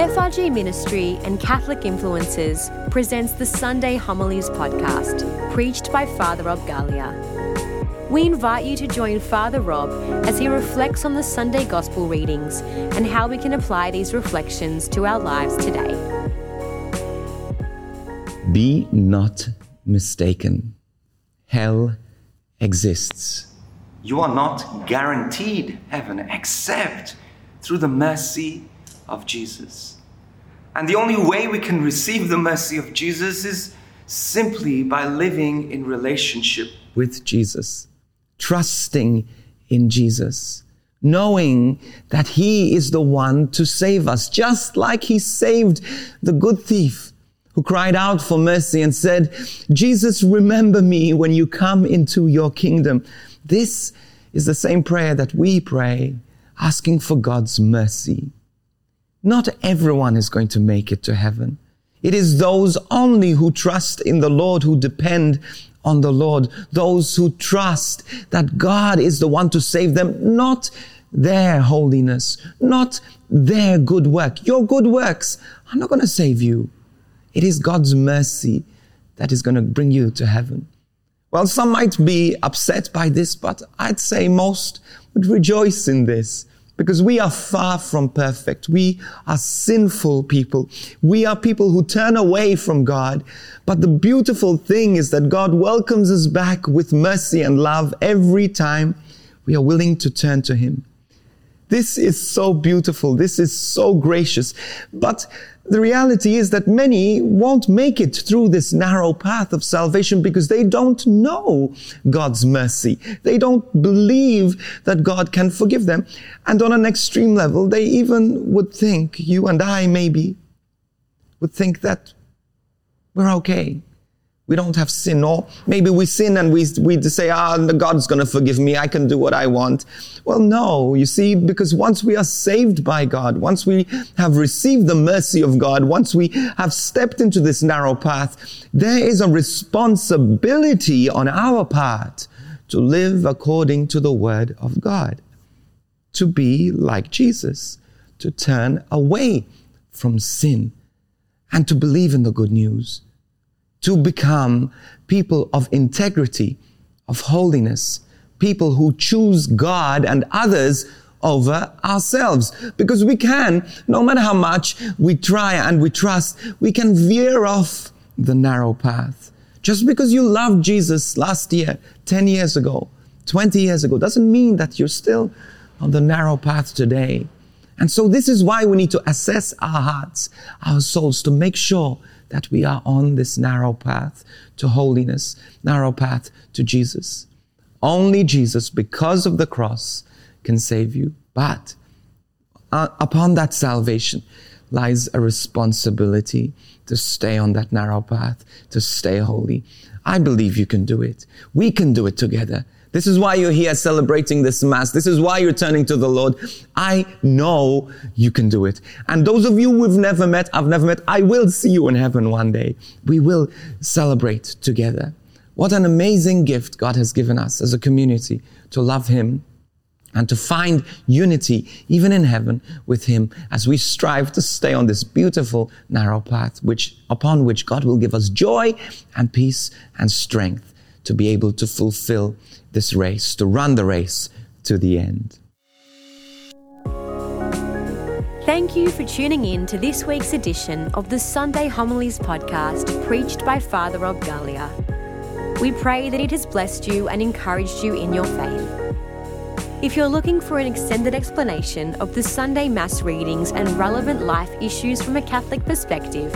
FRG Ministry and Catholic Influencers presents the Sunday Homilies podcast, preached by Father Rob Galea. We invite you to join Father Rob as he reflects on the Sunday Gospel readings and how we can apply these reflections to our lives today. Be not mistaken. Hell exists. You are not guaranteed heaven except through the mercy of Jesus. And the only way we can receive the mercy of Jesus is simply by living in relationship with Jesus, trusting in Jesus, knowing that He is the one to save us, just like He saved the good thief who cried out for mercy and said, Jesus, remember me when you come into your kingdom. This is the same prayer that we pray, asking for God's mercy. Not everyone is going to make it to heaven. It is those only who trust in the Lord, who depend on the Lord, those who trust that God is the one to save them, not their holiness, not their good work. Your good works are not going to save you. It is God's mercy that is going to bring you to heaven. Well, some might be upset by this, but I'd say most would rejoice in this because we are far from perfect. We are sinful people. We are people who turn away from God. But the beautiful thing is that God welcomes us back with mercy and love every time we are willing to turn to Him. This is so beautiful. This is so gracious. But the reality is that many won't make it through this narrow path of salvation because they don't know God's mercy. They don't believe that God can forgive them. And on an extreme level, they even would think, you and I maybe, would think that we're okay we don't have sin, or maybe we sin and we, we say, ah, God's going to forgive me. I can do what I want. Well, no, you see, because once we are saved by God, once we have received the mercy of God, once we have stepped into this narrow path, there is a responsibility on our part to live according to the word of God, to be like Jesus, to turn away from sin and to believe in the good news to become people of integrity, of holiness, people who choose God and others over ourselves. Because we can, no matter how much we try and we trust, we can veer off the narrow path. Just because you loved Jesus last year, 10 years ago, 20 years ago, doesn't mean that you're still on the narrow path today. And so this is why we need to assess our hearts, our souls, to make sure that we are on this narrow path to holiness, narrow path to Jesus. Only Jesus, because of the cross, can save you. But uh, upon that salvation lies a responsibility to stay on that narrow path, to stay holy. I believe you can do it. We can do it together. This is why you're here celebrating this Mass. This is why you're turning to the Lord. I know you can do it. And those of you we've never met, I've never met, I will see you in heaven one day. We will celebrate together. What an amazing gift God has given us as a community to love Him and to find unity even in heaven with him as we strive to stay on this beautiful narrow path which upon which God will give us joy and peace and strength to be able to fulfill this race, to run the race to the end. Thank you for tuning in to this week's edition of the Sunday Homilies podcast preached by Father Rob Galea. We pray that it has blessed you and encouraged you in your faith. If you're looking for an extended explanation of the Sunday Mass readings and relevant life issues from a Catholic perspective,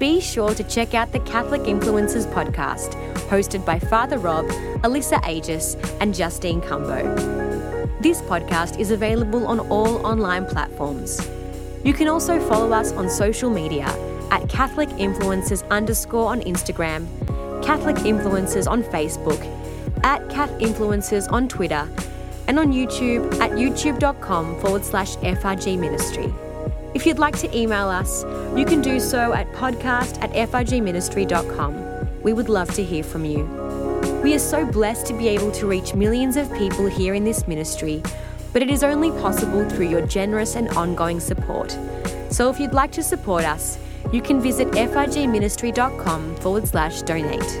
be sure to check out the Catholic Influencers podcast, hosted by Father Rob, Alyssa Agius, and Justine Cumbo. This podcast is available on all online platforms. You can also follow us on social media at Catholic Influencers underscore on Instagram, Catholic Influencers on Facebook, at Cat Influencers on Twitter, and on YouTube at youtube.com forward slash FRG Ministry. If you'd like to email us, you can do so at podcast at frgministry.com. We would love to hear from you. We are so blessed to be able to reach millions of people here in this ministry, but it is only possible through your generous and ongoing support. So if you'd like to support us, you can visit frgministry.com forward slash donate.